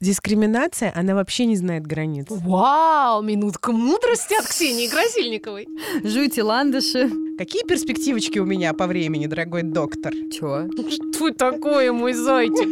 дискриминация, она вообще не знает границ. Вау, минутка мудрости от Ксении Красильниковой. Жуйте ландыши. Какие перспективочки у меня по времени, дорогой доктор? Чё? Что такое, мой зайчик?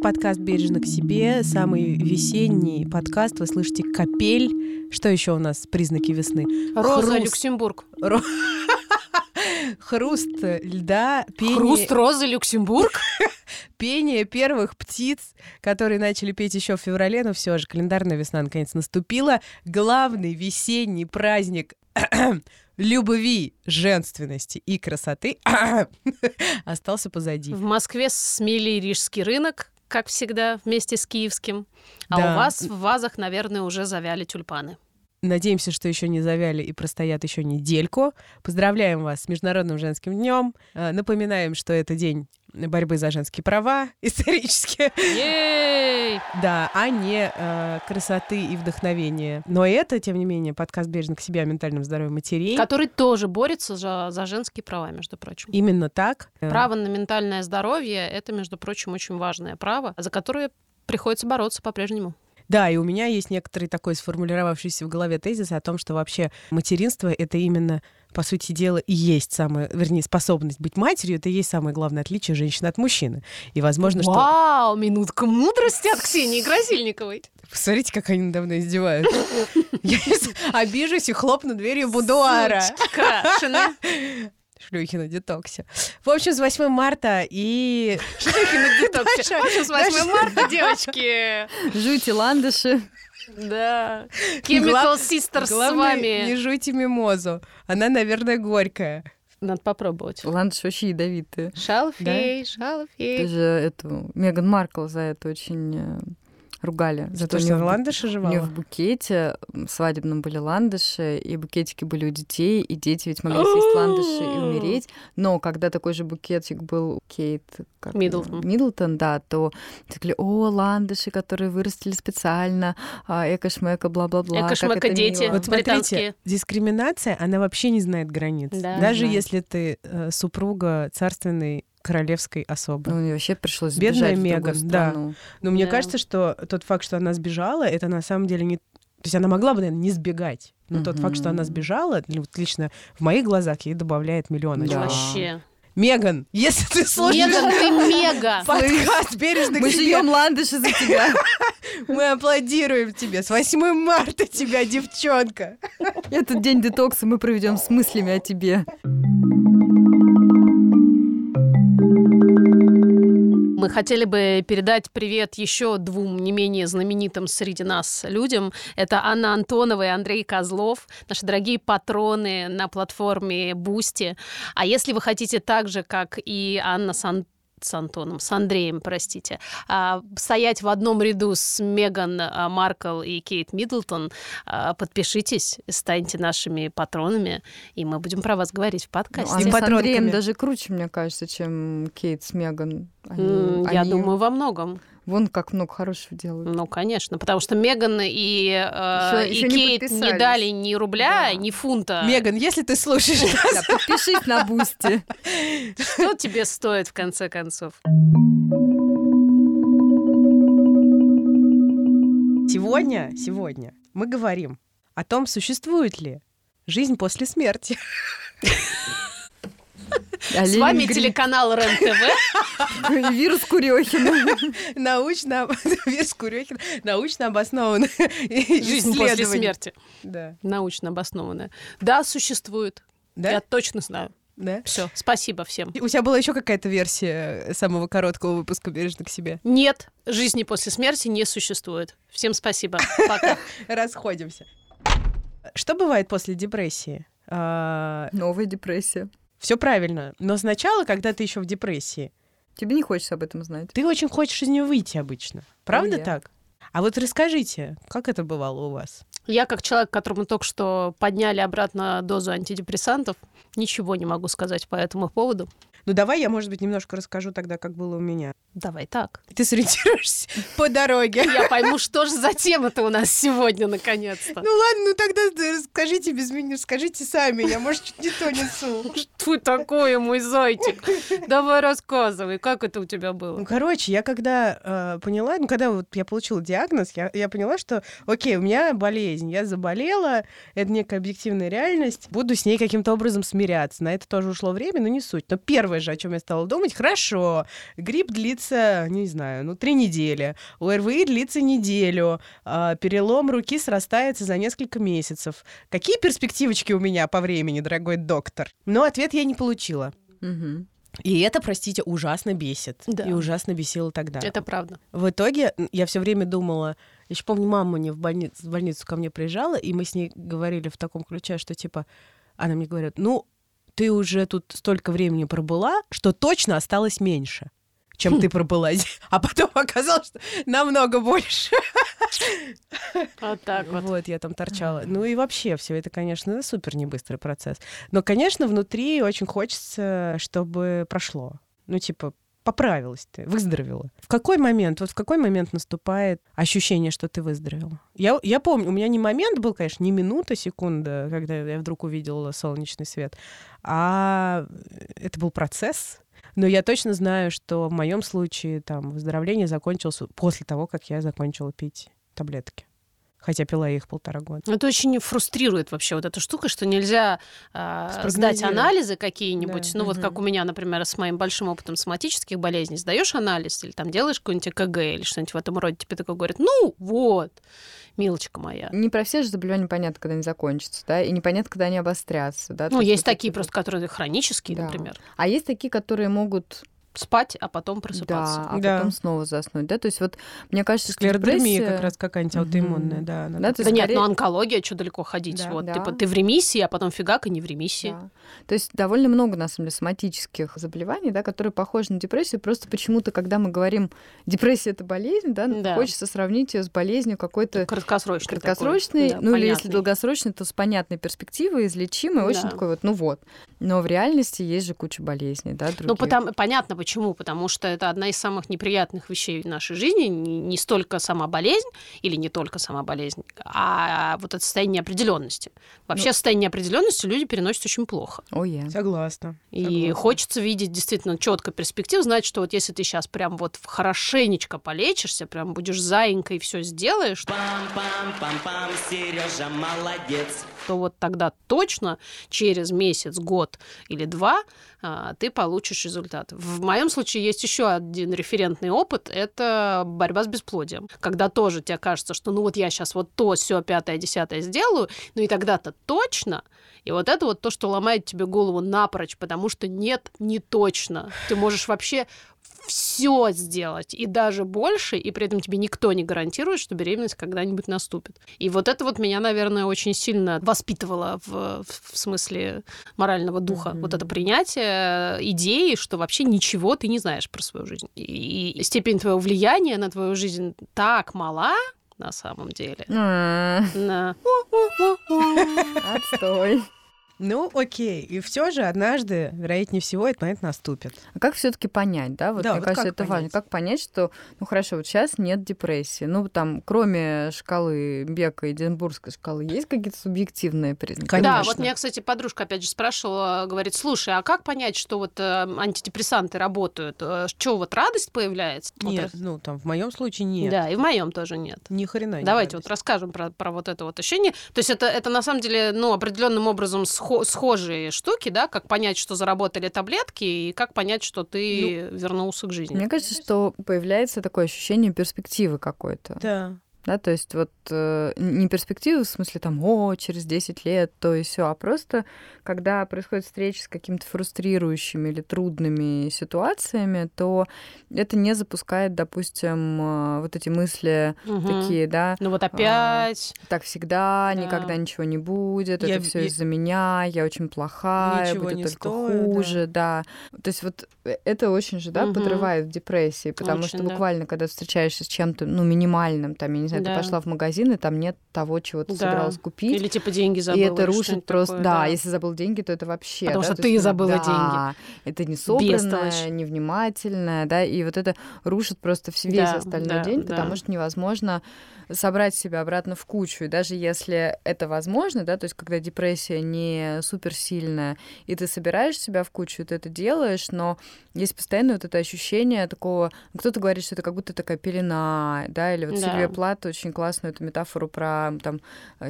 Подкаст «Бережно к себе», самый весенний подкаст. Вы слышите «Капель». Что еще у нас признаки весны? Роза Хруст. Люксембург. Ро- Хруст льда, пение, Хруст Розы Люксембург? пение первых птиц, которые начали петь еще в феврале, но все же календарная весна наконец наступила. Главный весенний праздник любви, женственности и красоты остался позади. В Москве смели Рижский рынок, как всегда, вместе с киевским. А Да. у вас в вазах, наверное, уже завяли тюльпаны. Надеемся, что еще не завяли и простоят еще недельку. Поздравляем вас с Международным женским днем. Э, Напоминаем, что это день борьбы за женские права исторически, да, а не э, красоты и вдохновения. Но это, тем не менее, подкаст «Бережно к себе» о ментальном здоровье матерей. Который тоже борется за, за женские права, между прочим. Именно так. Э, Право на ментальное здоровье — это, между прочим, очень важное право, за которое приходится бороться по-прежнему. Да, и у меня есть некоторый такой сформулировавшийся в голове тезис о том, что вообще материнство — это именно, по сути дела, и есть самое, вернее, способность быть матерью, это и есть самое главное отличие женщины от мужчины. И, возможно, что... Вау, минутка мудрости от Ксении Красильниковой. Посмотрите, как они мной издеваются. Я обижусь и хлопну дверью будуара. Шлюхи на детоксе. В общем, с 8 марта и... Шлюхи на детоксе. В общем, с 8 марта, девочки. Жуйте ландыши. Да. Chemical Sisters с Главное, не вами. жуйте мимозу. Она, наверное, горькая. Надо попробовать. Ландыши вообще ядовитые. Шалфей, шалфей. Даже эту Меган Маркл за это очень э, ругали. За то, у что в бу- ландыши У нее жевала. в букете свадебном были ландыши, и букетики были у детей, и дети ведь могли съесть ландыши и умереть. Но когда такой же букетик был у Кейт как Миддлтон. Миддлтон, да, то говорили, о, ландыши, которые вырастили специально, а, эко-шмека, бла-бла-бла. как Эко-шмека дети. мило». Вот смотрите, дискриминация, она вообще не знает границ. Да. Даже знает. если ты э, супруга царственной королевской особы. Ну, мне вообще пришлось Бедная сбежать в другую Меган, да. страну. Но мне Да. кажется, что тот факт, что она сбежала, это на самом деле не... То есть она могла бы, наверное, не сбегать. Но тот факт, что она сбежала, ну, вот лично в моих глазах ей добавляет миллион Да. Вообще. Меган, если ты слушаешь Мега, ты мега. подкаст «Бережно Мы себе», жуем ландыши за тебя. мы аплодируем тебе. С 8 марта тебя, девчонка. Этот день детокса мы проведем с мыслями о тебе. Мы хотели бы передать привет еще двум не менее знаменитым среди нас людям. Это Анна Антонова и Андрей Козлов, наши дорогие патроны на платформе Бусти. А если вы хотите так же, как и Анна Сан с Антоном, с Андреем, простите, а, стоять в одном ряду с Меган а, Маркл и Кейт Миддлтон, а, подпишитесь, станьте нашими патронами, и мы будем про вас говорить в Ну, подкасте. Анна с патронками. Андреем даже круче, мне кажется, чем Кейт с Меган. Они- Я они думаю, во многом. Вон как много хорошего делают. Ну, конечно, потому что Меган и, э, Ещё- и ещё не Кейт не подписались. дали ни рубля, Да. ни фунта. Меган, если ты слушаешь Да, подпишись на Бусти. Что тебе стоит, в конце концов? Сегодня, сегодня мы говорим о том, существует ли жизнь после смерти. С вами телеканал РЕН-ТВ. Вирус Курехина. Научно, вес Курехин, научно обоснованно. Жизнь после смерти. Да. Научно обоснованная. Да, существует. Да? Я точно знаю. Да? Все, спасибо всем. У тебя была еще какая-то версия самого короткого выпуска «Бережно к себе». Нет, жизни после смерти не существует. Всем спасибо. Пока. Расходимся. Что бывает после депрессии? Новая депрессия. Все правильно. Но сначала, когда ты еще в депрессии, Тебе не хочется об этом знать. ты очень хочешь из нее выйти обычно. Правда я. так? А вот расскажите, как это бывало у вас? Я, как человек, которому только что подняли обратно дозу антидепрессантов, ничего не могу сказать по этому поводу. Ну давай я, может быть, немножко расскажу тогда, как было у меня. Давай так. Ты сориентируешься по дороге. Я пойму, что же за тема-то у нас сегодня, наконец-то. Ну ладно, ну тогда расскажите без меня, скажите сами, я, может, чуть не то несу. Что такое, мой зайчик? Давай рассказывай, как это у тебя было? Ну, короче, я когда э, поняла, ну, когда вот я получила диагноз, я, я поняла, что, окей, у меня болезнь, я заболела, это некая объективная реальность, буду с ней каким-то образом смиряться. На это тоже ушло время, но не суть. Но первое же, о чем я стала думать, хорошо, грипп длится, не знаю, ну, три недели, ОРВИ длится неделю, э, перелом руки срастается за несколько месяцев. Какие перспективочки у меня по времени, дорогой доктор? Но ответ я не получила. Мгм. И это, простите, ужасно бесит. Да. И ужасно бесило тогда. Это правда. В итоге я все время думала, еще помню, мама мне в больницу, в больницу ко мне приезжала, и мы с ней говорили в таком ключе, что типа, она мне говорит, ну, ты уже тут столько времени пробыла, что точно осталось меньше чем ты пробыла. здесь». А потом оказалось, что намного больше. Вот так вот. Вот, я там торчала. Ну и вообще, все это, конечно, супер не быстрый процесс. Но, конечно, внутри очень хочется, чтобы прошло. Ну, типа, поправилась ты, выздоровела. В какой момент, вот в какой момент наступает ощущение, что ты выздоровела? Я, я помню, у меня не момент был, конечно, не минута, секунда, когда я вдруг увидела солнечный свет, а это был процесс. Но я точно знаю, что в моем случае там выздоровление закончилось после того, как я закончила пить таблетки. Хотя пила я их полтора года. Это очень фрустрирует вообще вот эта штука, что нельзя а, сдать анализы какие-нибудь. Да, Ну вот мгм. как у меня, например, с моим большим опытом соматических болезней. Сдаешь анализ или там делаешь какой-нибудь ЭКГ или что-нибудь в этом роде. Тебе такой говорят, ну вот, милочка моя. Не про все же заболевания понятно, когда они закончатся, да, и непонятно, когда они обострятся, да. то Ну, есть вот такие вот- просто, которые хронические, Да. например. А есть такие, которые могут, Спать, а потом просыпаться. да, а Да. потом снова заснуть, да, то есть вот мне кажется, что Склеродермия депрессия- как раз какая-нибудь аутоиммунная, да. она Да, так- то Да есть нет, скорее- ну онкология, что далеко ходить. Да. вот, Да. типа, ты в ремиссии, а потом фига и не в ремиссии. Да. То есть довольно много, на самом деле, соматических заболеваний, да, которые похожи на депрессию. Просто почему-то, когда мы говорим, депрессия — это болезнь, да, Да. хочется сравнить ее с болезнью какой-то Краткосрочный. краткосрочной, такой, да, ну или если понятный. долгосрочной, то с понятной перспективой, излечимой, очень Да. такой вот, ну вот. Но в реальности есть же куча болезней, да, других. Ну, потому, понятно почему. Потому что это одна из самых неприятных вещей в нашей жизни. Не, столько сама болезнь, или не только сама болезнь, а вот это состояние неопределенности. Вообще, Ну состояние неопределенности люди переносят очень плохо. Ой, я. Согласна. И согласна. хочется видеть действительно четко перспективу, знать, что вот если ты сейчас прям вот хорошенечко полечишься, прям будешь заинькой и все сделаешь, Пам-пам-пам-пам, Сережа молодец. То вот тогда точно через месяц, год или два а, ты получишь результат. В моем случае есть еще один референтный опыт, это борьба с бесплодием. Когда тоже тебе кажется, что ну вот я сейчас вот то, все, пятое, десятое сделаю, ну и тогда-то точно. И вот это вот то, что ломает тебе голову напрочь, потому что нет, не точно. Ты можешь вообще все сделать, и даже больше, и при этом тебе никто не гарантирует, что беременность когда-нибудь наступит. И вот это вот меня, наверное, очень сильно воспитывало в, в смысле морального духа. Мгм. Вот это принятие идеи, что вообще ничего ты не знаешь про свою жизнь. И, и степень твоего влияния на твою жизнь так мала, на самом деле. А, На- Отстой. Ну, окей. И все же однажды, вероятнее всего, этот момент наступит. А как все-таки понять, да? Вот Да, мне вот кажется, как это важно. понять? Как понять, что, ну хорошо, вот сейчас нет депрессии. Ну, там, кроме шкалы Бека и Эдинбургской шкалы, есть какие-то субъективные признаки? Конечно. Да, вот меня, кстати, подружка опять же спрашивала, говорит, слушай, а как понять, что вот э, антидепрессанты работают? Что вот радость появляется? Вот Нет, раз- ну там в моем случае нет. Да, и в моем тоже нет. Ни хрена не Давайте вот радость. расскажем про, про вот это вот ощущение. То есть это, это на самом деле, ну, определенным образом схо- схожие штуки, да, как понять, что заработали таблетки, и как понять, что ты вернулся к жизни. Мне кажется, что появляется такое ощущение перспективы какой-то. Да. Да, то есть вот э, не перспективы в смысле там, о, через 10 лет, то и все, а просто когда происходит встреча с какими-то фрустрирующими или трудными ситуациями, то это не запускает, допустим, э, вот эти мысли Мгм. такие, да, Ну вот опять. так всегда, Да. никогда ничего не будет, Я- это все я- из-за меня, я очень плохая, Ничего будет не только стою, да. хуже, да. То есть вот э, это очень же, да, Мгм. подрывает в депрессии, потому Очень, что да. буквально, когда встречаешься с чем-то, ну, минимальным, там, я не знаю, Да. ты пошла в магазин, и там нет того, чего ты Да. собиралась купить. Или типа деньги И забыла. это или рушит просто, такое, да, если забыл деньги, то это вообще. Потому да, что то ты есть, забыла да, Это не собранное, невнимательное, да, и вот это рушит просто весь Да, остальной да, день, да. потому что невозможно собрать себя обратно в кучу. И даже если это возможно, да, то есть когда депрессия не суперсильная, и ты собираешь себя в кучу, ты это делаешь, но есть постоянно вот это ощущение такого... ну, Кто-то говорит, что это как будто такая пелена, да, или вот Да. Сильвия Плат очень классную эту метафору про там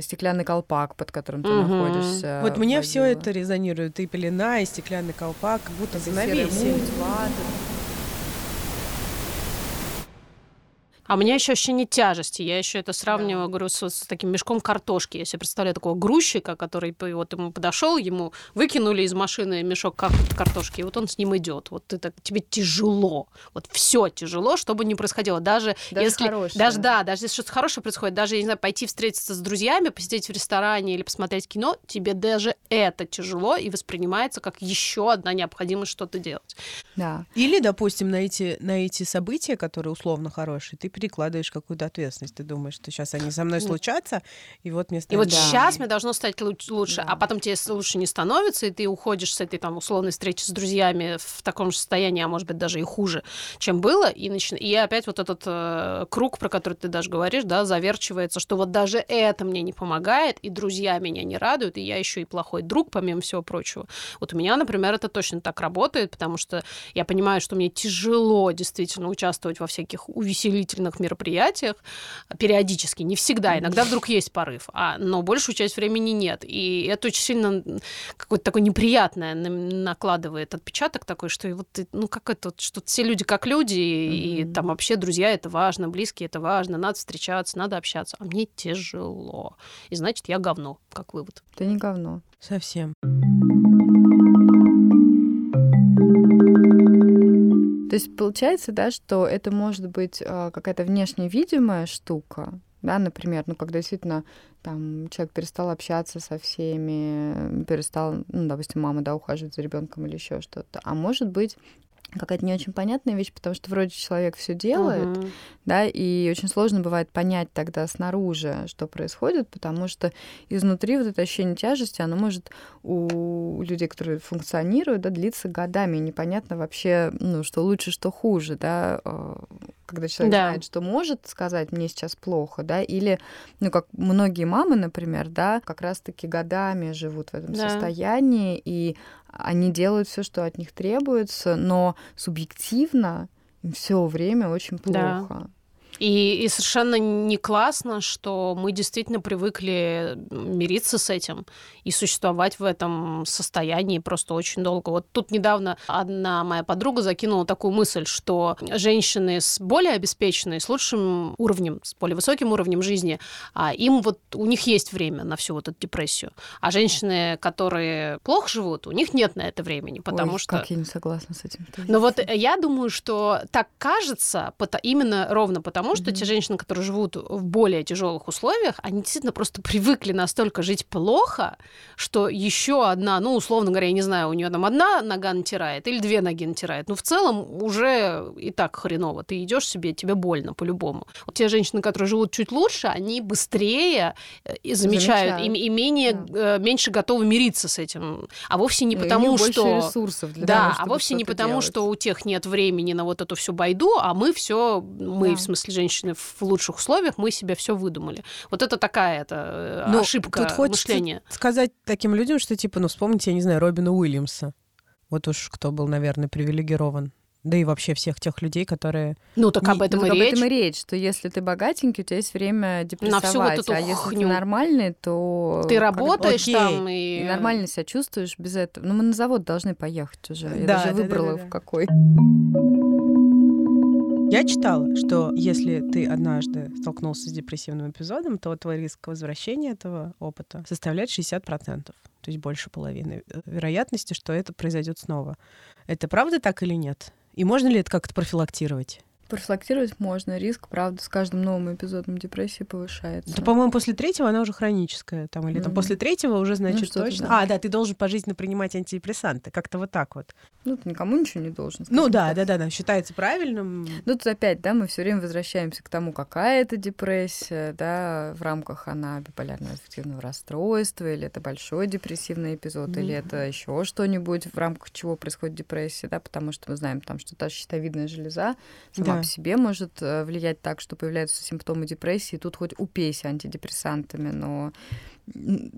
стеклянный колпак, под которым ты Мгм. находишься. Вот мне все это резонирует. И пелена, и стеклянный колпак, как будто занавесие. А у меня еще ощущение тяжести. Я еще это сравниваю, говорю, с, с таким мешком картошки. Я себе представляю такого грузчика, который вот ему подошел, ему выкинули из машины мешок кар- картошки, и вот он с ним идет. Вот ты так, тебе тяжело. Вот все тяжело, что бы ни происходило. Даже, Даже если хорошее. даже да, даже если что-то хорошее происходит, даже я не знаю, пойти встретиться с друзьями, посидеть в ресторане или посмотреть кино, тебе даже это тяжело и воспринимается как еще одна необходимость что-то делать. Да. Или, допустим, на эти, на эти события, которые условно хорошие, ты перекладываешь какую-то ответственность. Ты думаешь, что сейчас они со мной случатся, и вот мне И станет вот Да. сейчас мне должно стать луч- лучше, Да. а потом тебе лучше не становится, и ты уходишь с этой там условной встречи с друзьями в таком же состоянии, а может быть даже и хуже, чем было, и, начи- и опять вот этот э, круг, про который ты даже говоришь, да, заверчивается, что вот даже это мне не помогает, и друзья меня не радуют, и я еще и плохой друг, помимо всего прочего. Вот у меня, например, это точно так работает, потому что я понимаю, что мне тяжело действительно участвовать во всяких увеселительных мероприятиях периодически, не всегда, иногда вдруг есть порыв, а, но большую часть времени нет. И это очень сильно какое-то такое неприятное на- накладывает отпечаток такой, что и вот ты, ну как это, вот, что все люди как люди, и, Мгм. там вообще друзья это важно, близкие это важно, надо встречаться, надо общаться, а мне тяжело. И значит, я говно, как вывод. Это не говно. Совсем. То есть получается, да, что это может быть а, какая-то внешне видимая штука, да, например, ну, когда действительно там человек перестал общаться со всеми, перестал, ну, допустим, мама, да, ухаживать за ребенком или еще что-то. А может быть какая-то не очень понятная вещь, потому что вроде человек все делает, Мгм. да, и очень сложно бывает понять тогда снаружи, что происходит, потому что изнутри вот это ощущение тяжести, оно может у людей, которые функционируют, да, длиться годами, и непонятно вообще, ну, что лучше, что хуже, да, э, когда человек Да. знает, что может сказать, мне сейчас плохо, да, или, ну, как многие мамы, например, да, как раз-таки годами живут в этом Да. состоянии, и они делают все, что от них требуется, но субъективно им все время очень Да. И, и совершенно не классно, что мы действительно привыкли мириться с этим и существовать в этом состоянии просто очень долго. Вот тут недавно одна моя подруга закинула такую мысль, что женщины с более обеспеченной, с лучшим уровнем, с более высоким уровнем жизни, а им вот у них есть время на всю вот эту депрессию. А женщины, которые плохо живут, у них нет на это времени, потому Ой, что... Как я не согласна с этим. Но вот я думаю, что так кажется, именно ровно потому, что те женщины, которые живут в более тяжелых условиях, они действительно просто привыкли настолько жить плохо, что еще одна, ну, условно говоря, я не знаю, у нее там одна нога натирает или две ноги натирает. Но в целом уже и так хреново. Ты идешь себе, тебе больно по-любому. Вот те женщины, которые живут чуть лучше, они быстрее э, и замечают, Замечают. И, и менее, э, меньше готовы мириться с этим. А вовсе не потому, них больше что... ресурсов для Да, того, а вовсе не потому, делать. что у тех нет времени на вот эту всю байду, а мы все, мы, Да. в смысле, женщины в лучших условиях, мы себе все выдумали. Вот это такая это Ну, ошибка тут хочется мышления. сказать таким людям, что типа, ну, вспомните, я не знаю, Робина Уильямса. Вот уж кто был, наверное, привилегирован. Да и вообще всех тех людей, которые... Ну, так об этом Ну, и так речь. об этом и речь, что если ты богатенький, у тебя есть время депрессовать, эту а если ты хню. нормальный, то... Ты работаешь Окей. там и... И нормально себя чувствуешь без этого. Ну, мы на завод должны поехать уже. Я Да, даже да, да, выбрала, да, да. в какой. Я читала, что если ты однажды столкнулся с депрессивным эпизодом, то твой риск возвращения этого опыта составляет 60%. То есть больше половины э, вероятности, что это произойдет снова. Это правда так или нет? И можно ли это как-то профилактировать? Профилактировать можно. Риск, правда, с каждым новым эпизодом депрессии повышается. Да, по-моему, после третьего она уже хроническая. Там, или там Мгм. после третьего уже, значит, что-то точно. да. А, да, ты должен пожизненно принимать антидепрессанты. Как-то вот так вот. Ну, ты никому ничего не должен. Ну да, да, да, да, считается правильным. Ну, тут опять, да, мы все время возвращаемся к тому, какая это депрессия, да, в рамках она биполярного аффективного расстройства, или это большой депрессивный эпизод, или Мгм. это еще что-нибудь, в рамках чего происходит депрессия, да, потому что мы знаем там, что та щитовидная железа сама Да. По себе может э, влиять так, что появляются симптомы депрессии, тут хоть упейся антидепрессантами, но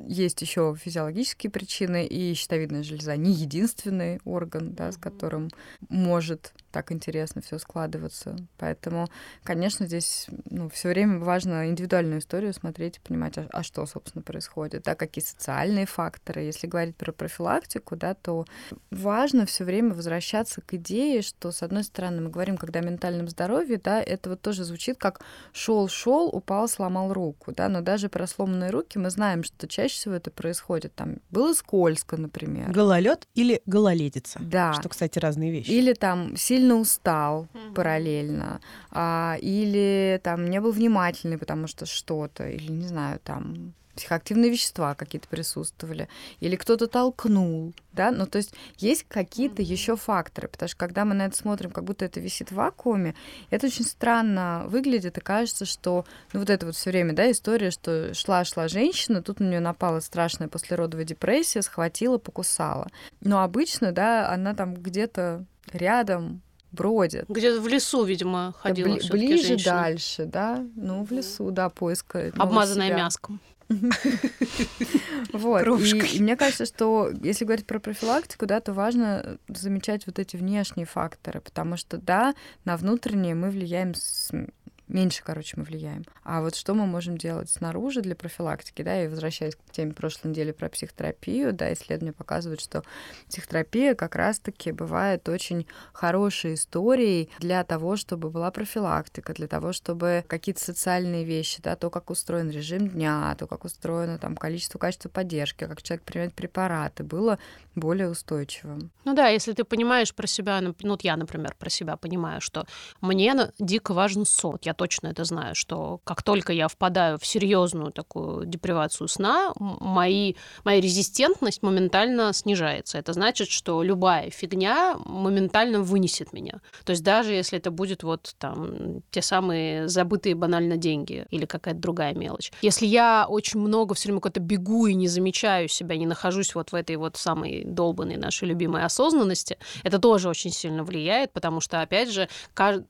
есть еще физиологические причины, и щитовидная железа не единственный орган, да, с которым может так интересно все складываться. Поэтому, конечно, здесь ну, все время важно индивидуальную историю смотреть и понимать, а, а что, собственно, происходит, да, какие социальные факторы. Если говорить про профилактику, да, то важно все время возвращаться к идее, что, с одной стороны, мы говорим, когда о ментальном здоровье, да, это вот тоже звучит как шел-шел, упал, сломал руку, да, но даже про сломанные руки мы знаем, что чаще всего это происходит там, было скользко, например. Гололед или гололедица. Да. Что, кстати, разные вещи. Или там сильно устал Мгм. параллельно, а, или там не был внимательный, потому что что-то, или не знаю, там психоактивные вещества какие-то присутствовали, или кто-то толкнул, да, ну то есть есть какие-то еще факторы, потому что когда мы на это смотрим, как будто это висит в вакууме, это очень странно выглядит и кажется, что ну вот это вот все время, да, история, что шла-шла женщина, тут на нее напала страшная послеродовая депрессия, схватила, покусала. Но обычно, да, она там где-то рядом бродит. Где-то в лесу, видимо, Да, ходила бли- всё-таки ближе женщина. дальше, да, ну, в лесу, да, поиска. Обмазанная мяском. Вот. И, и мне кажется, что если говорить про профилактику, да, то важно замечать вот эти внешние факторы, потому что, да, на внутренние мы влияем с меньше, короче, мы влияем. А вот что мы можем делать снаружи для профилактики, да, и возвращаясь к теме прошлой недели про психотерапию, да, исследования показывают, что психотерапия как раз-таки бывает очень хорошей историей для того, чтобы была профилактика, для того, чтобы какие-то социальные вещи, да, то, как устроен режим дня, то, как устроено там количество, качество поддержки, как человек принимает препараты, было более устойчивым. Ну да, если ты понимаешь про себя, ну вот я, например, про себя понимаю, что мне на- дико важен сон. Я точно это знаю, что как только я впадаю в серьезную такую депривацию сна, мои, моя резистентность моментально снижается. Это значит, что любая фигня моментально вынесет меня. То есть даже если это будет вот там те самые забытые банально деньги или какая-то другая мелочь. Если я очень много все время куда-то бегу и не замечаю себя, не нахожусь вот в этой вот самой долбанной нашей любимой осознанности, это тоже очень сильно влияет, потому что, опять же,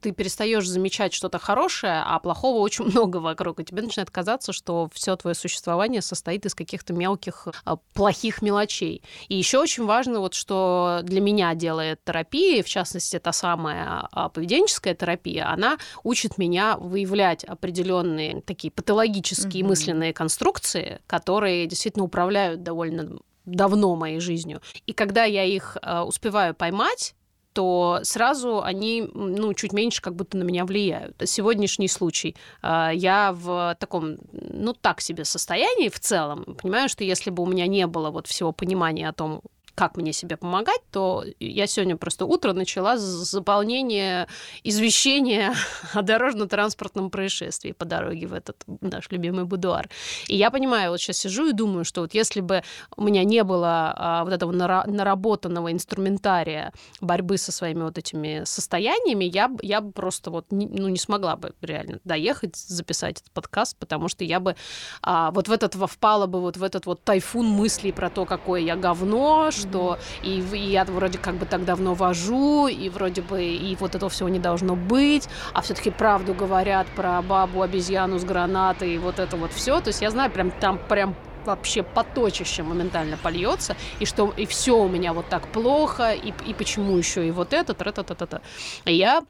ты перестаешь замечать что-то хорошее, а плохого очень много вокруг, и тебе начинает казаться, что все твое существование состоит из каких-то мелких а, плохих мелочей. И еще очень важно, вот что для меня делает терапия, в частности, та самая а, поведенческая терапия, она учит меня выявлять определенные такие патологические Мгм. мысленные конструкции, которые действительно управляют довольно давно моей жизнью. И когда я их э, успеваю поймать, то сразу они, ну, чуть меньше как будто на меня влияют. Сегодняшний случай. э, Я в таком, ну, так себе состоянии в целом. Понимаю, что если бы у меня не было вот всего понимания о том, как мне себе помогать, то я сегодня просто утро начала с заполнения извещения о дорожно-транспортном происшествии по дороге в этот наш любимый будуар. И я понимаю, вот сейчас сижу и думаю, что вот если бы у меня не было а, вот этого нара- наработанного инструментария борьбы со своими вот этими состояниями, я, я бы просто вот не, ну, не смогла бы реально доехать, записать этот подкаст, потому что я бы а, вот в этот впала бы вот в этот вот тайфун мыслей про то, какое я говно, что и, и я вроде как бы так давно вожу, и вроде бы и вот этого всего не должно быть, а все-таки правду говорят про бабу обезьяну с гранатой и вот это вот все. То есть я знаю, прям там прям вообще поточище моментально польется, и что и все у меня вот так плохо, и, и почему еще и вот это, тра-та-та-та-та. И я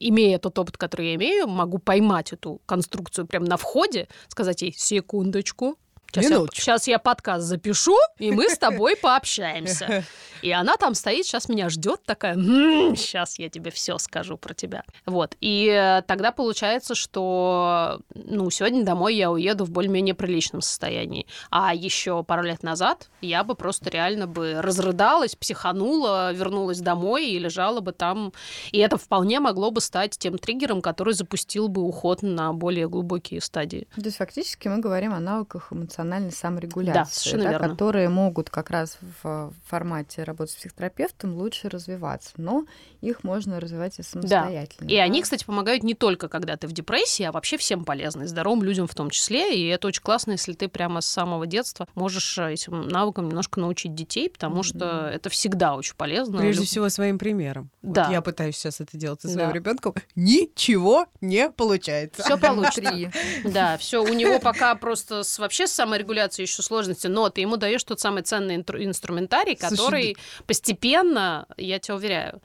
имея тот опыт, который я имею, могу поймать эту конструкцию прямо на входе, сказать ей секундочку, Сейчас я, Минуточку. щас я подкаст запишу, и мы с тобой пообщаемся. И она там стоит, сейчас меня ждет такая, сейчас я тебе все скажу про тебя. Вот. И э, тогда получается, что ну, сегодня домой я уеду в более-менее приличном состоянии. А еще пару лет назад я бы просто реально бы разрыдалась, психанула, вернулась домой и лежала бы там. И это вполне могло бы стать тем триггером, который запустил бы уход на более глубокие стадии. То есть фактически мы говорим о навыках эмоциональной саморегуляции, Да, совершенно верно. которые могут как раз в формате работы с психотерапевтом лучше развиваться, но их можно развивать и самостоятельно. И да. они, кстати, помогают не только когда ты в депрессии, а вообще всем полезны, здоровым людям в том числе. И это очень классно, если ты прямо с самого детства можешь э, этим навыкам немножко научить детей, потому что это всегда очень полезно. Прежде Люб- всего своим примером. Вот Да. я пытаюсь сейчас это делать со Да. своим ребенком. Ничего не получается. Все получится. Да, все. У него пока просто с, вообще с саморегуляцией еще сложности, но ты ему даешь тот самый ценный интру- инструментарий, Слушай, который постепенно, я тебя уверяю,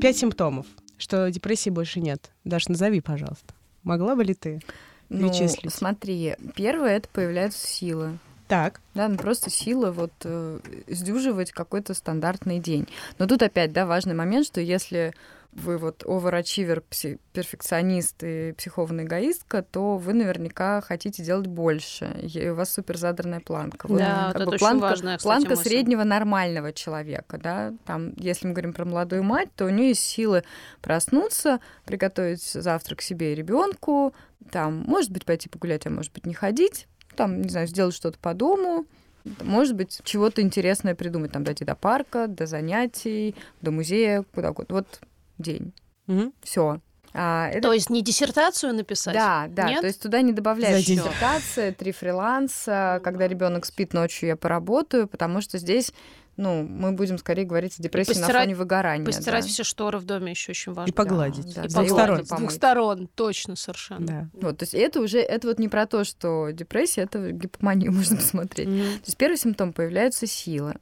Пять симптомов, что депрессии больше нет. Даш, назови, пожалуйста. Могла бы ли ты Ну, смотри, первое это появляются силы. Так, Да, ну просто сила вот э, сдюживать какой-то стандартный день. Но тут опять, да, важный момент, что если вы вот оверачивер, перфекционист и психованная эгоистка, то вы наверняка хотите делать больше. И у вас супер задранная планка. Вот Да, как вот бы это очень планка, важная, кстати, планка мысль. среднего нормального человека, да. Там, если мы говорим про молодую мать, то у нее есть силы проснуться, приготовить завтрак себе и ребенку, там, может быть, пойти погулять, а может быть, не ходить, там, не знаю, сделать что-то по дому, может быть, чего-то интересное придумать, там, дойти до парка, до занятий, до музея, куда угодно. Вот день. Мгм. Все. А, это то есть не диссертацию написать? да, да, Нет? то есть туда не добавляешь За диссертация, три фриланса, когда ребенок спит ночью, я поработаю, потому что здесь, ну, мы будем скорее говорить о депрессии на постирать- фоне выгорания. Постирать да. все шторы в доме еще очень важно. И погладить. да, И С да, двух сторон. С двух сторон, точно совершенно. Да. Вот, то есть это уже, это вот не про то, что депрессия, это гипоманию можно посмотреть. Мгм. То есть первый симптом появляются силы.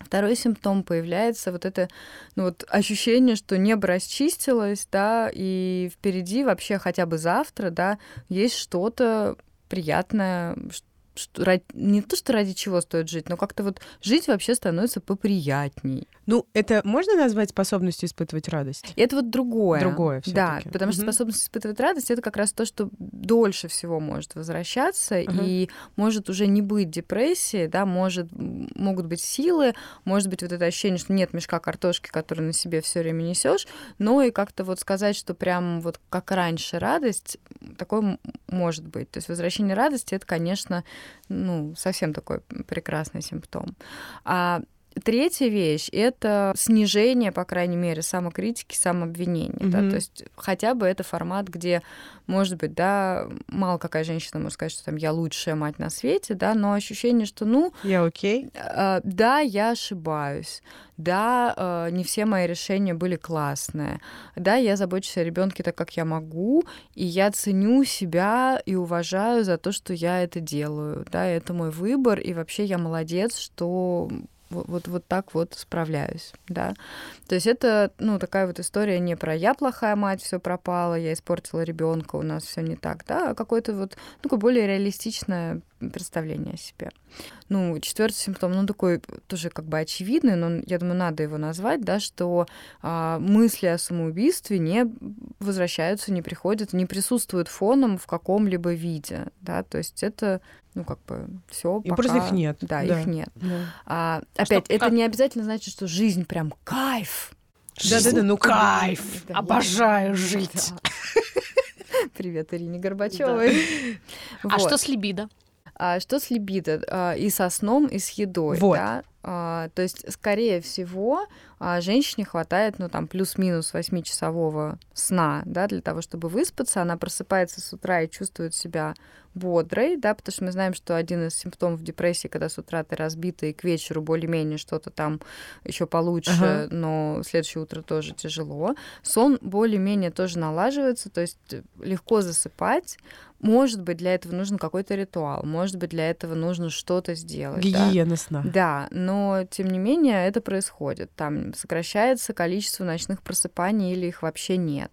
Второй симптом появляется вот это ну, вот ощущение, что небо расчистилось, да, и впереди вообще хотя бы завтра, да, есть что-то приятное, что, не то, что ради чего стоит жить, но как-то вот жить вообще становится поприятней. Ну, это можно назвать способностью испытывать радость? Это вот другое. Другое Да, всё-таки. потому что Мгм. способность испытывать радость это как раз то, что дольше всего может возвращаться Ага. и может уже не быть депрессии, да, может могут быть силы, может быть вот это ощущение, что нет мешка картошки, который на себе все время несешь, но и как-то вот сказать, что прям вот как раньше радость, такое может быть. То есть возвращение радости это, конечно, ну совсем такой прекрасный симптом. А Третья вещь — это снижение, по крайней мере, самокритики, самообвинения. Да? Мгм. То есть хотя бы это формат, где, может быть, да, мало какая женщина может сказать, что там я лучшая мать на свете, да, но ощущение, что, ну, Я окей. э, да, я ошибаюсь, да, э, не все мои решения были классные, да, я забочусь о ребенке так, как я могу, и я ценю себя и уважаю за то, что я это делаю, да, это мой выбор, и вообще я молодец, что вот, вот, вот так вот справляюсь, да. То есть это, ну, такая вот история не про я плохая мать, все пропало, я испортила ребенка, у нас все не так, да, а какое-то вот, ну, такое более реалистичное представление о себе. Ну, четвертый симптом, ну, такой тоже как бы очевидный, но я думаю, надо его назвать, да, что а, мысли о самоубийстве не возвращаются, не приходят, не присутствуют фоном в каком-либо виде, да, то есть это, ну, как бы все И просто их нет. Да, Да. их нет. Да. А, А опять, что, это как- не обязательно значит, что жизнь прям кайф. Да-да-да, ну как бы- Кайф! Да, Обожаю жить. Да. Привет, Ирине Горбачевой. А что с либидо? А что с либидо? А, И со сном, и с едой, Вот. да? А, То есть, скорее всего, а, женщине хватает, ну, там, плюс-минус 8-часового сна, да, для того, чтобы выспаться. Она просыпается с утра и чувствует себя бодрой, да, потому что мы знаем, что один из симптомов депрессии, когда с утра ты разбита и к вечеру более-менее что-то там еще получше, Ага. но следующее утро тоже тяжело. Сон более-менее тоже налаживается, то есть легко засыпать. Может быть, для этого нужен какой-то ритуал, может быть, для этого нужно что-то сделать. да. Гигиена сна. Да, но тем не менее это происходит. Там сокращается количество ночных просыпаний или их вообще нет.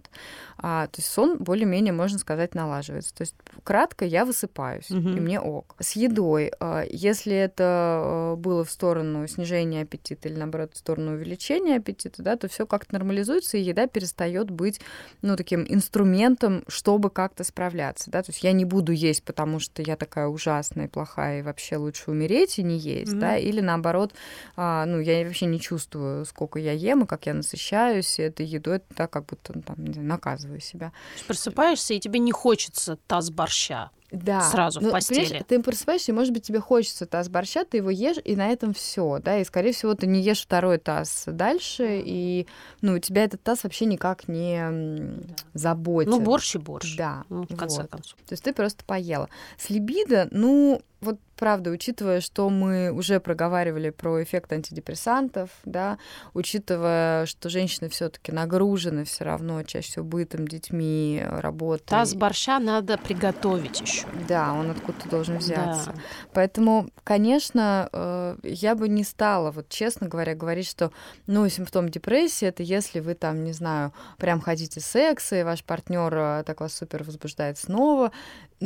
А, то есть сон более-менее, можно сказать, налаживается. То есть кратко я высыпаюсь, Мгм. и мне ок. С едой, а, если это э, было в сторону снижения аппетита или, наоборот, в сторону увеличения аппетита, да, то все как-то нормализуется, и еда перестает быть, ну, таким инструментом, чтобы как-то справляться, да, то есть я не буду есть, потому что я такая ужасная и плохая, и вообще лучше умереть и не есть, Мгм. да, или наоборот, а, ну, я вообще не чувствую, сколько я ем и как я насыщаюсь, и этой едой, да, как будто, ну, там, знаю, наказываю себя. Просыпаешься, и тебе не хочется таз борща. Да. Сразу в Ну, постели. понимаешь, ты просыпаешься, и, может быть, тебе хочется таз борща, ты его ешь, и на этом все, да, и, скорее всего, ты не ешь второй таз дальше, и, ну, тебя этот таз вообще никак не м, заботит. Ну, борщ и борщ. Да, Ну, в конце вот. концов. То есть ты просто поела. С либидо, ну, вот правда, учитывая, что мы уже проговаривали про эффект антидепрессантов, да, учитывая, что женщины все-таки нагружены все равно чаще всего бытом, детьми, работой. Таз борща надо приготовить еще. Да, он откуда-то должен взяться. Да. Поэтому, конечно, э, я бы не стала, вот честно говоря, говорить, что, ну, симптом депрессии это если вы там, не знаю, прям хотите секса, и ваш партнер так вас супер возбуждает снова.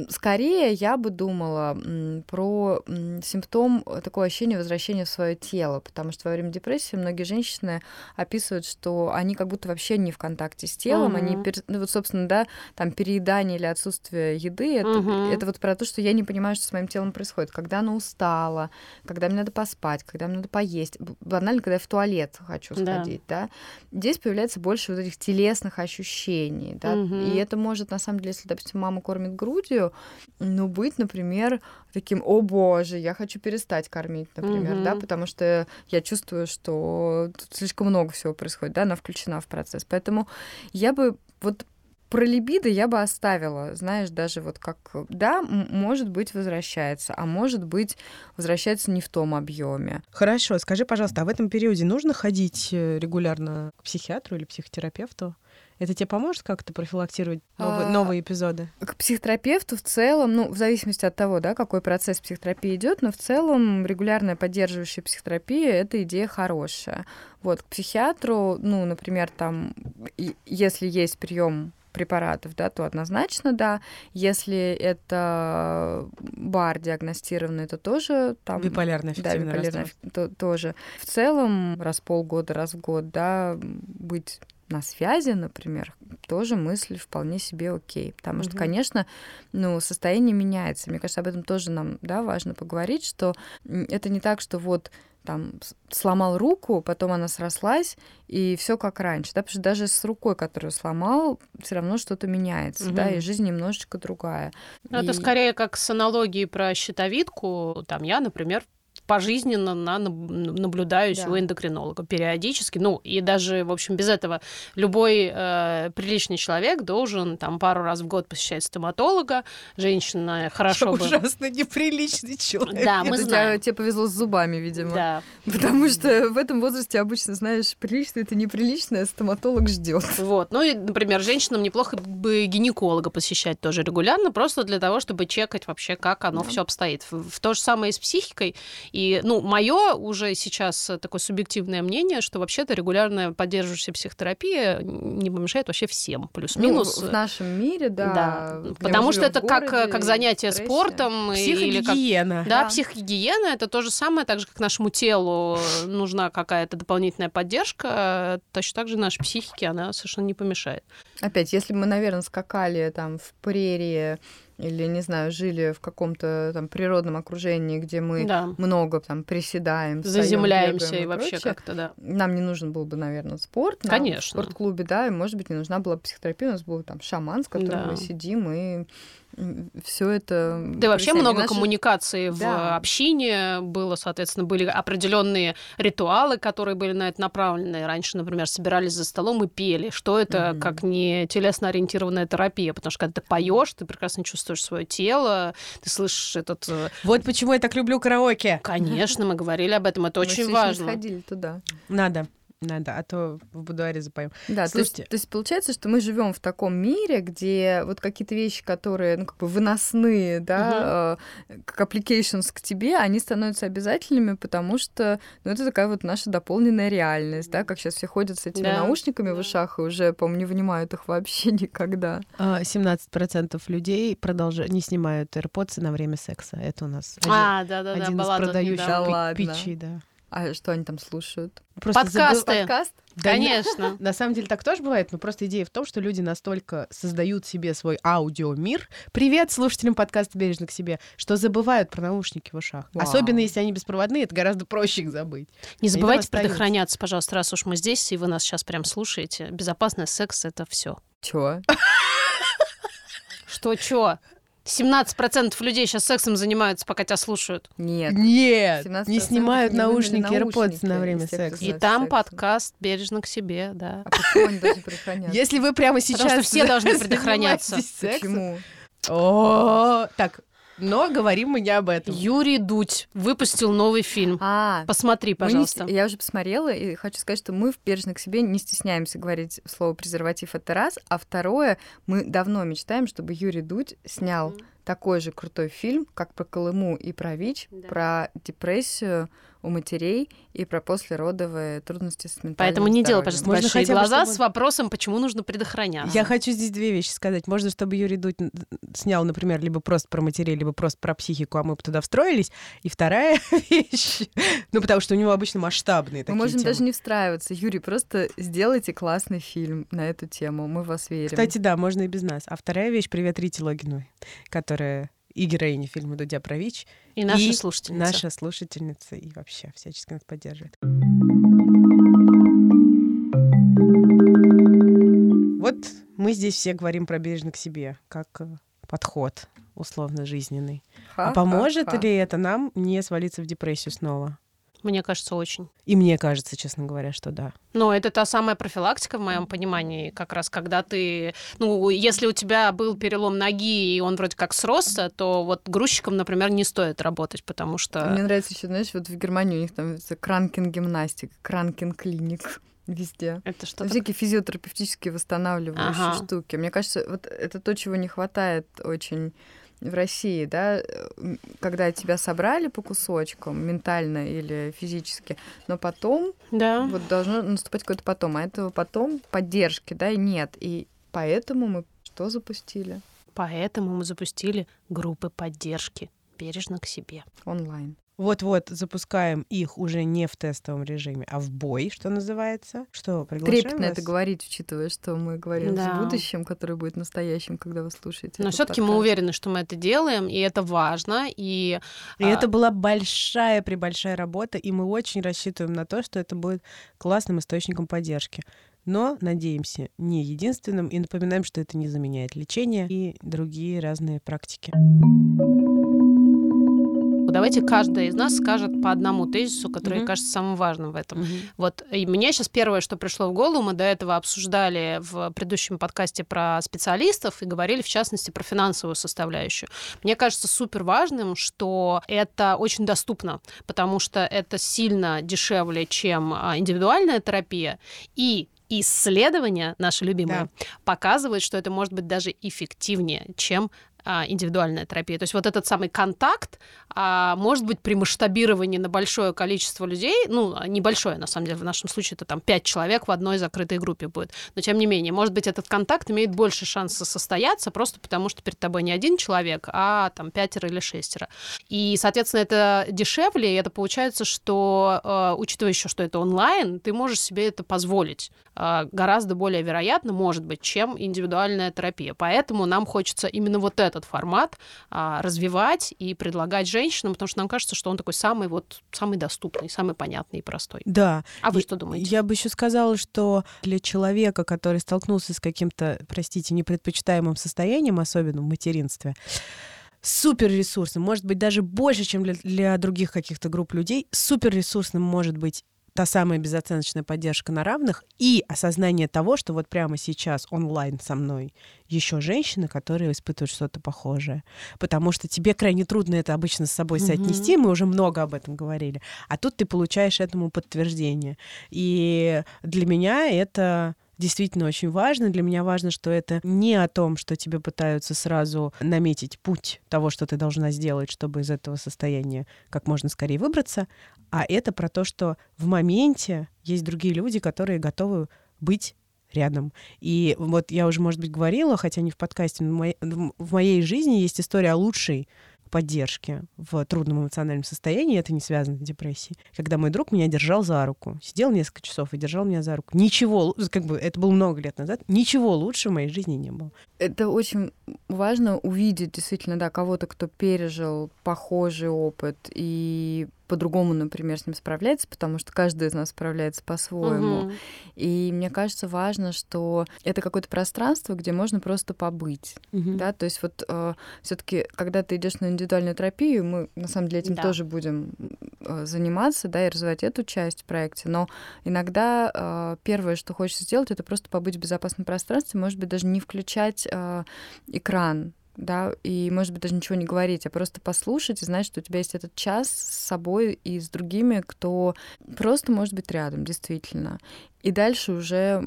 Скорее я бы думала про симптом э, такое ощущение возвращения в свое тело, потому что во время депрессии многие женщины описывают, что они как будто вообще не в контакте с телом, они, Мгм. пер- ну вот, собственно, да, там переедание или отсутствие еды, это, Мгм. это вот про то, что я не понимаю, что с моим телом происходит, когда оно устало, когда мне надо поспать, когда мне надо поесть, банально, когда я в туалет хочу Да. сходить, да. Здесь появляется больше вот этих телесных ощущений, да, Мгм. и это может, на самом деле, если, допустим, мама кормит грудью, ну, быть, например, таким, о боже, я хочу перестать кормить, например, да, Мгм. потому что я чувствую, что тут слишком много всего происходит, да, она включена в процесс. Поэтому я бы вот про либидо я бы оставила, знаешь, даже вот как, да, м- может быть, возвращается, а может быть, возвращается не в том объеме. Хорошо, скажи, пожалуйста, а в этом периоде нужно ходить э, регулярно к психиатру или психотерапевту? Это тебе поможет как-то профилактировать новые, А, новые эпизоды? К психотерапевту в целом, ну, в зависимости от того, да, какой процесс психотерапии идет, но в целом регулярная поддерживающая психотерапия это идея хорошая. Вот, к психиатру, ну, например, там, если есть прием препаратов, да, то однозначно да. Если это бар диагностированный, то тоже там Биполярное да, биполярное то- тоже. В целом, раз в полгода, раз в год, да, быть на связи, например, тоже мысль вполне себе окей. Потому что, Мгм. конечно, ну, состояние меняется. Мне кажется, об этом тоже нам, да, важно поговорить, что это не так, что вот там сломал руку, потом она срослась, и все как раньше. Да? Потому что даже с рукой, которую сломал, все равно что-то меняется, да, Мгм. и жизнь немножечко другая. Ну, это И- скорее как с аналогией про щитовидку. Там я, например, пожизненно на, наб- наблюдаюсь Да. у эндокринолога периодически. Ну, и даже, в общем, без этого любой э, приличный человек должен там пару раз в год посещать стоматолога. Женщина хорошо бы... Ужасно неприличный человек. Да, мы Это знаем. тебя- тебе повезло с зубами, видимо. Да, Потому что в этом возрасте обычно, знаешь, прилично это неприлично, а стоматолог ждет. вот. Ну и, например, женщинам неплохо бы гинеколога посещать тоже регулярно, просто для того, чтобы чекать вообще, как оно Да. все обстоит. В, в то же самое и с психикой. И, ну, мое уже сейчас такое субъективное мнение, что вообще-то регулярная поддерживающая психотерапия не помешает вообще всем, плюс-минус. Ну, в нашем мире, да. Да, потому что это в как, городе, как занятие стрессе. спортом или как Психогигиена. Да, Да. психогигиена это то же самое, так же как нашему телу нужна какая-то дополнительная поддержка, точно так же нашей психике она совершенно не помешает. Опять, если бы мы, наверное, скакали там в прерии или, не знаю, жили в каком-то там природном окружении, где мы Да. много там приседаем, встаём, Заземляемся бегаем и вообще прочее, как-то, да. нам не нужен был бы, наверное, спорт. Конечно. В спортклубе, да, и, может быть, не нужна была психотерапия, у нас был там шаман, с которым Да. мы сидим и все это... Да и вообще много наши- коммуникации в Да. общине было, соответственно, были определенные ритуалы, которые были на это направлены. Раньше, например, собирались за столом и пели. Что это, Мгм. как не телесно-ориентированная терапия? Потому что когда ты поешь, ты прекрасно чувствуешь свое тело, ты слышишь этот... э, Вот почему я так люблю караоке. Конечно, мы говорили об этом, это Мы очень важно. сходили туда. Надо. Надо, а то в будуаре запоем. Да, то есть, Слушайте. то есть получается, что мы живем в таком мире, где вот какие-то вещи, которые, ну, как бы выносные, да, э, как applications к тебе, они становятся обязательными, потому что, ну, это такая вот наша дополненная реальность, да, как сейчас все ходят с этими Да, наушниками в да. ушах и уже, по-моему, не вынимают их вообще никогда. А, 17% людей продолжают не снимают AirPods на время секса. Это у нас один, А, да-да-да, один из была тут продающих. Да пи- да. А что они там слушают? Просто Подкасты. забыл- Подкаст? Да не- Конечно. На самом деле так тоже бывает, но просто идея в том, что люди настолько создают себе свой аудиомир. Привет слушателям подкаста «Бережно к себе», что забывают про наушники в ушах. Вау. Особенно, если они беспроводные, это гораздо проще их забыть. Не забывайте предохраняться, пожалуйста, раз уж мы здесь, и вы нас сейчас прям слушаете. Безопасный секс — это все. Чё? Что, чё? 17% людей сейчас сексом занимаются, пока тебя слушают. Нет. Нет, 17% не снимают наушники AirPods на время секса. И там сексом. подкаст бережно к себе, да. А почему они должны предохраняться? Если вы прямо сейчас... Потому что все должны предохраняться. Почему? О, так, но говорим мы не об этом. Юрий Дудь выпустил новый фильм. А, Посмотри, не пожалуйста. ст- Я уже посмотрела, и хочу сказать, что мы в «Бережно к себе» не стесняемся говорить слово «презерватив» — это раз, а второе, мы давно мечтаем, чтобы Юрий Дудь снял такой же крутой фильм, как про Колыму и про ВИЧ, Да. про депрессию у матерей и про послеродовые трудности с ментальным Поэтому не делай, здоровьем. пожалуйста, Можно большие хотя бы, глаза чтобы- с вопросом, почему нужно предохраняться. Я хочу здесь две вещи сказать. Можно, чтобы Юрий Дудь снял, например, либо просто про матерей, либо просто про психику, а мы бы туда встроились. И вторая вещь, ну, потому что у него обычно масштабные Мы такие можем темы. даже не встраиваться. Юрий, просто сделайте классный фильм на эту тему. Мы в вас верим. Кстати, да, можно и без нас. А вторая вещь — привет Рите Логиновой, которая и героиня фильма «Дудя про ВИЧ», И наша и слушательница. наша слушательница и вообще всячески нас поддерживает. Вот мы здесь все говорим про бережно к себе, как э, подход условно жизненный. А Ха-ха-ха. поможет ли это нам не свалиться в депрессию снова? Мне кажется, очень. И мне кажется, честно говоря, что да. Но это та самая профилактика, в моем понимании, как раз когда ты... Ну, если у тебя был перелом ноги, и он вроде как сросся, то вот грузчиком, например, не стоит работать, потому что... Мне нравится еще, знаешь, вот в Германии у них там кранкин гимнастик, кранкин клиник везде. Это что Всякие физиотерапевтические восстанавливающие Ага. штуки. Мне кажется, вот это то, чего не хватает очень в России, да, когда тебя собрали по кусочкам, ментально или физически, но потом Да. вот должно наступать какой-то потом, а этого потом поддержки, да, нет. И поэтому мы что запустили? Поэтому мы запустили группы поддержки бережно к себе. Онлайн. Вот-вот запускаем их уже не в тестовом режиме, а в бой, что называется. Что, приглашаем Трепетно вас? это говорить, учитывая, что мы говорим Да. в будущем, которое будет настоящим, когда вы слушаете. Но этот все-таки мы уверены, что мы это делаем, и это важно. И, И а, это была большая пребольшая работа, и мы очень рассчитываем на то, что это будет классным источником поддержки. Но, надеемся, не единственным, и напоминаем, что это не заменяет лечение и другие разные практики. Давайте каждая из нас скажет по одному тезису, который Мгм. кажется самым важным в этом. Мгм. Вот и мне сейчас первое, что пришло в голову, мы до этого обсуждали в предыдущем подкасте про специалистов и говорили, в частности, про финансовую составляющую. Мне кажется супер важным, что это очень доступно, потому что это сильно дешевле, чем а, индивидуальная терапия, и исследования, наши любимые, показывают, что это может быть даже эффективнее, чем индивидуальная терапия. То есть вот этот самый контакт а, может быть при масштабировании на большое количество людей, ну, небольшое, на самом деле, в нашем случае это там 5 человек в одной закрытой группе будет, но тем не менее, может быть, этот контакт имеет больше шанса состояться просто потому, что перед тобой не один человек, а там пятеро или шестеро. И, соответственно, это дешевле, и это получается, что, учитывая еще, что это онлайн, ты можешь себе это позволить гораздо более вероятно, может быть, чем индивидуальная терапия. Поэтому нам хочется именно вот этот формат а, развивать и предлагать женщинам, потому что нам кажется, что он такой самый вот самый доступный, самый понятный и простой. Да. А вы И- что думаете? Я бы еще сказала, что для человека, который столкнулся с каким-то, простите, непредпочитаемым состоянием, особенно в материнстве, супер ресурсным, может быть, даже больше, чем для, для других каких-то групп людей, супер ресурсным может быть та самая безоценочная поддержка на равных и осознание того, что вот прямо сейчас онлайн со мной еще женщины, которые испытывают что-то похожее. Потому что тебе крайне трудно это обычно с собой соотнести, мы уже много об этом говорили. А тут ты получаешь этому подтверждение. И для меня это действительно очень важно. Для меня важно, что это не о том, что тебе пытаются сразу наметить путь того, что ты должна сделать, чтобы из этого состояния как можно скорее выбраться, а это про то, что в моменте есть другие люди, которые готовы быть рядом. И вот я уже, может быть, говорила, хотя не в подкасте, но в моей, жизни есть история о лучшей поддержки в трудном эмоциональном состоянии, это не связано с депрессией. Когда мой друг меня держал за руку, сидел несколько часов и держал меня за руку. Ничего, как бы это было много лет назад, ничего лучше в моей жизни не было. Это очень важно увидеть действительно, да, кого-то, кто пережил похожий опыт и по-другому, например, с ним справляется, потому что каждый из нас справляется по-своему. Угу. И мне кажется, важно, что это какое-то пространство, где можно просто побыть. Угу. Да, то есть вот э, все-таки, когда ты идешь на индивидуальную терапию, мы на самом деле этим да. тоже будем э, заниматься, да, и развивать эту часть в проекте. Но иногда э, первое, что хочется сделать, это просто побыть в безопасном пространстве, может быть, даже не включать э, экран да, и, может быть, даже ничего не говорить, а просто послушать и знать, что у тебя есть этот час с собой и с другими, кто просто может быть рядом, действительно. И дальше уже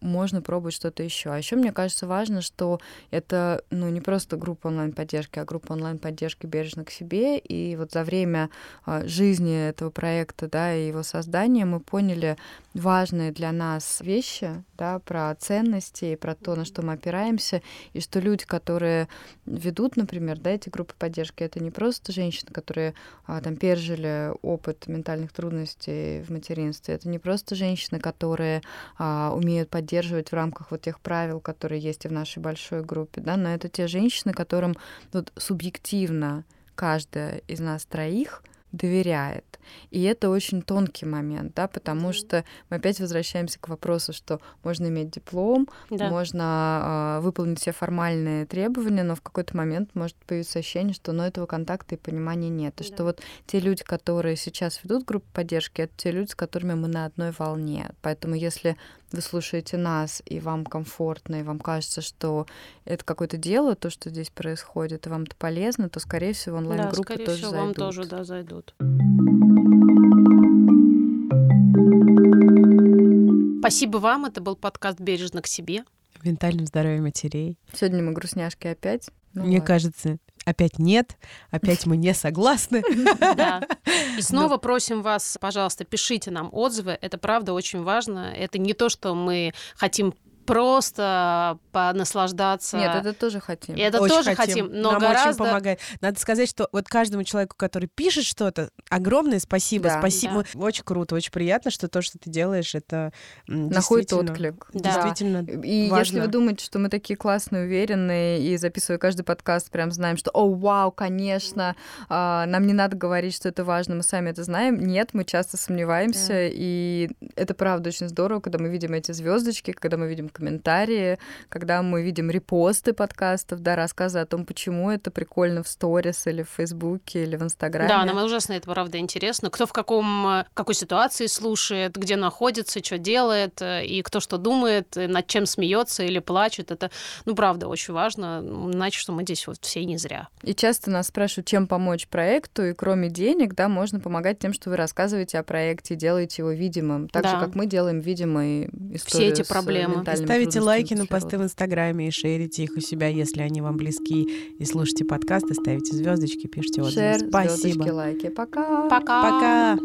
можно пробовать что-то еще. А еще мне кажется важно, что это ну, не просто группа онлайн-поддержки, а группа онлайн-поддержки бережно к себе. И вот за время а, жизни этого проекта да, и его создания мы поняли важные для нас вещи да, про ценности, про то, на что мы опираемся, и что люди, которые ведут, например, да, эти группы поддержки, это не просто женщины, которые а, там пережили опыт ментальных трудностей в материнстве, это не просто женщины, которые которые а, умеют поддерживать в рамках вот тех правил, которые есть и в нашей большой группе, да, но это те женщины, которым вот субъективно каждая из нас троих доверяет. И это очень тонкий момент, да, потому mm-hmm. что мы опять возвращаемся к вопросу, что можно иметь диплом, да. можно э, выполнить все формальные требования, но в какой-то момент может появиться ощущение, что ну, этого контакта и понимания нет. И да. что вот те люди, которые сейчас ведут группу поддержки, это те люди, с которыми мы на одной волне. Поэтому если вы слушаете нас, и вам комфортно, и вам кажется, что это какое-то дело, то, что здесь происходит, и вам это полезно, то, скорее всего, онлайн-группы да, тоже всего, зайдут. вам тоже да, зайдут. Спасибо вам. Это был подкаст «Бережно к себе». Ментальном здоровье матерей. Сегодня мы грустняшки опять. Ну, Мне ладно. кажется, опять нет, опять мы не согласны. Да. И снова просим вас, пожалуйста, пишите нам отзывы. Это правда очень важно. Это не то, что мы хотим просто понаслаждаться. Нет, это тоже хотим. это очень тоже хотим, хотим но Нам гораздо... очень помогает. Надо сказать, что вот каждому человеку, который пишет что-то, огромное спасибо. Да, спасибо. Да. Очень круто, очень приятно, что то, что ты делаешь, это находит отклик. Да. Действительно И важно. если вы думаете, что мы такие классные, уверенные, и записывая каждый подкаст, прям знаем, что «О, вау, конечно, а, нам не надо говорить, что это важно, мы сами это знаем». Нет, мы часто сомневаемся, да. и это правда очень здорово, когда мы видим эти звездочки, когда мы видим комментарии, когда мы видим репосты подкастов, да, рассказы о том, почему это прикольно в сторис или в Фейсбуке или в Инстаграме. Да, нам ужасно это правда интересно. Кто в каком, э, какой ситуации слушает, где находится, что делает, э, и кто что думает, над чем смеется или плачет. Это, ну, правда, очень важно. Иначе, что мы здесь вот все не зря. И часто нас спрашивают, чем помочь проекту, и кроме денег, да, можно помогать тем, что вы рассказываете о проекте, делаете его видимым, так да. же, как мы делаем видимой историю Все эти проблемы ставите лайки на посты в Инстаграме и шерите их у себя, если они вам близки, и слушайте подкасты, ставите звездочки, пишите отзывы. Шер, Спасибо. лайки. Пока. Пока. Пока.